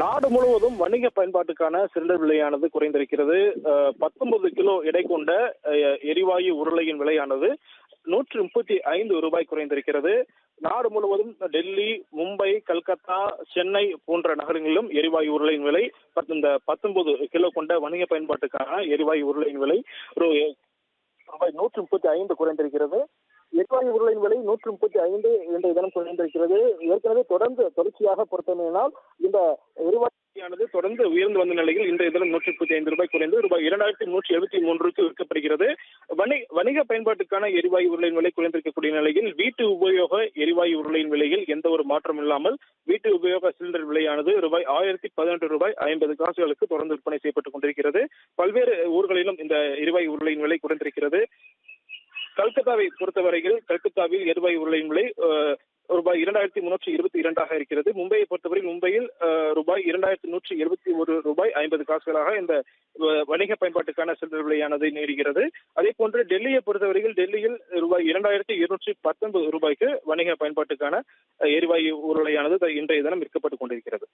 நாடு முழுவதும் வணிக பயன்பாட்டுக்கான சிலிண்டர் விலையானது குறைந்திருக்கிறது. பத்தொன்பது கிலோ எடை கொண்ட எரிவாயு உருளையின் விலையானது நூற்று முப்பத்தி ஐந்து ரூபாய் குறைந்திருக்கிறது. நாடு முழுவதும் டெல்லி மும்பை கல்கத்தா சென்னை போன்ற நகரங்களிலும் எரிவாயு உருளையின் விலை இந்த பத்தொன்பது கிலோ கொண்ட வணிக பயன்பாட்டுக்கான எரிவாயு உருளையின் விலை ரூ- ரூபாய் நூற்று முப்பத்தி ஐந்து குறைந்திருக்கிறது. எரிவாயு உருளையின் விலை நூற்று முப்பத்தி ஐந்து இன்றைய தினம் குறைந்திருக்கிறது. ஏற்கனவே தொடர்ந்து தொடர்ச்சியாக பொறுத்தமையினால் இந்த எரிவாயுயானது தொடர்ந்து உயர்ந்து வந்த நிலையில் இன்றைய தினம் நூற்றி முப்பத்தி ஐந்து ரூபாய் குறைந்து ரூபாய் இரண்டாயிரத்தி நூற்றி எழுபத்தி மூன்றுக்கு விற்கப்படுகிறது. வணிக வணிக பயன்பாட்டுக்கான எரிவாயு உருளையின் விலை குறைந்திருக்கக்கூடிய நிலையில் வீட்டு உபயோக எரிவாயு உருளையின் விலையில் எந்த ஒரு மாற்றம் இல்லாமல் வீட்டு உபயோக சிலிண்டர் விலையானது ரூபாய் ஆயிரத்தி பதினெட்டு ரூபாய் ஐம்பது காசுகளுக்கு தொடர்ந்து விற்பனை செய்யப்பட்டுக் கொண்டிருக்கிறது. பல்வேறு ஊர்களிலும் இந்த எரிவாயு உருளையின் விலை குறைந்திருக்கிறது. கல்கத்தாவை பொறுத்தவரையில் கல்கத்தாவில் எரிவாயு உருளையின் விலை அஹ், ரூபாய் இரண்டாயிரத்தி முன்னூற்றி இருபத்தி இரண்டாக இருக்கிறது. மும்பையை பொறுத்தவரை மும்பையில் ரூபாய் இரண்டாயிரத்தி நூற்றி எழுபத்தி ஒரு ரூபாய் ஐம்பது காசுகளாக இந்த வணிக பயன்பாட்டுக்கான சில்லறை விலையானது நீடிக்கிறது அதே போன்று டெல்லியை பொறுத்தவரையில் டெல்லியில் ரூபாய் இரண்டாயிரத்தி இருநூற்றி பத்தொன்பது ரூபாய்க்கு வணிக பயன்பாட்டுக்கான எரிவாயு உருளையானது இன்றைய தினம் விற்கப்பட்டுக் கொண்டிருக்கிறது.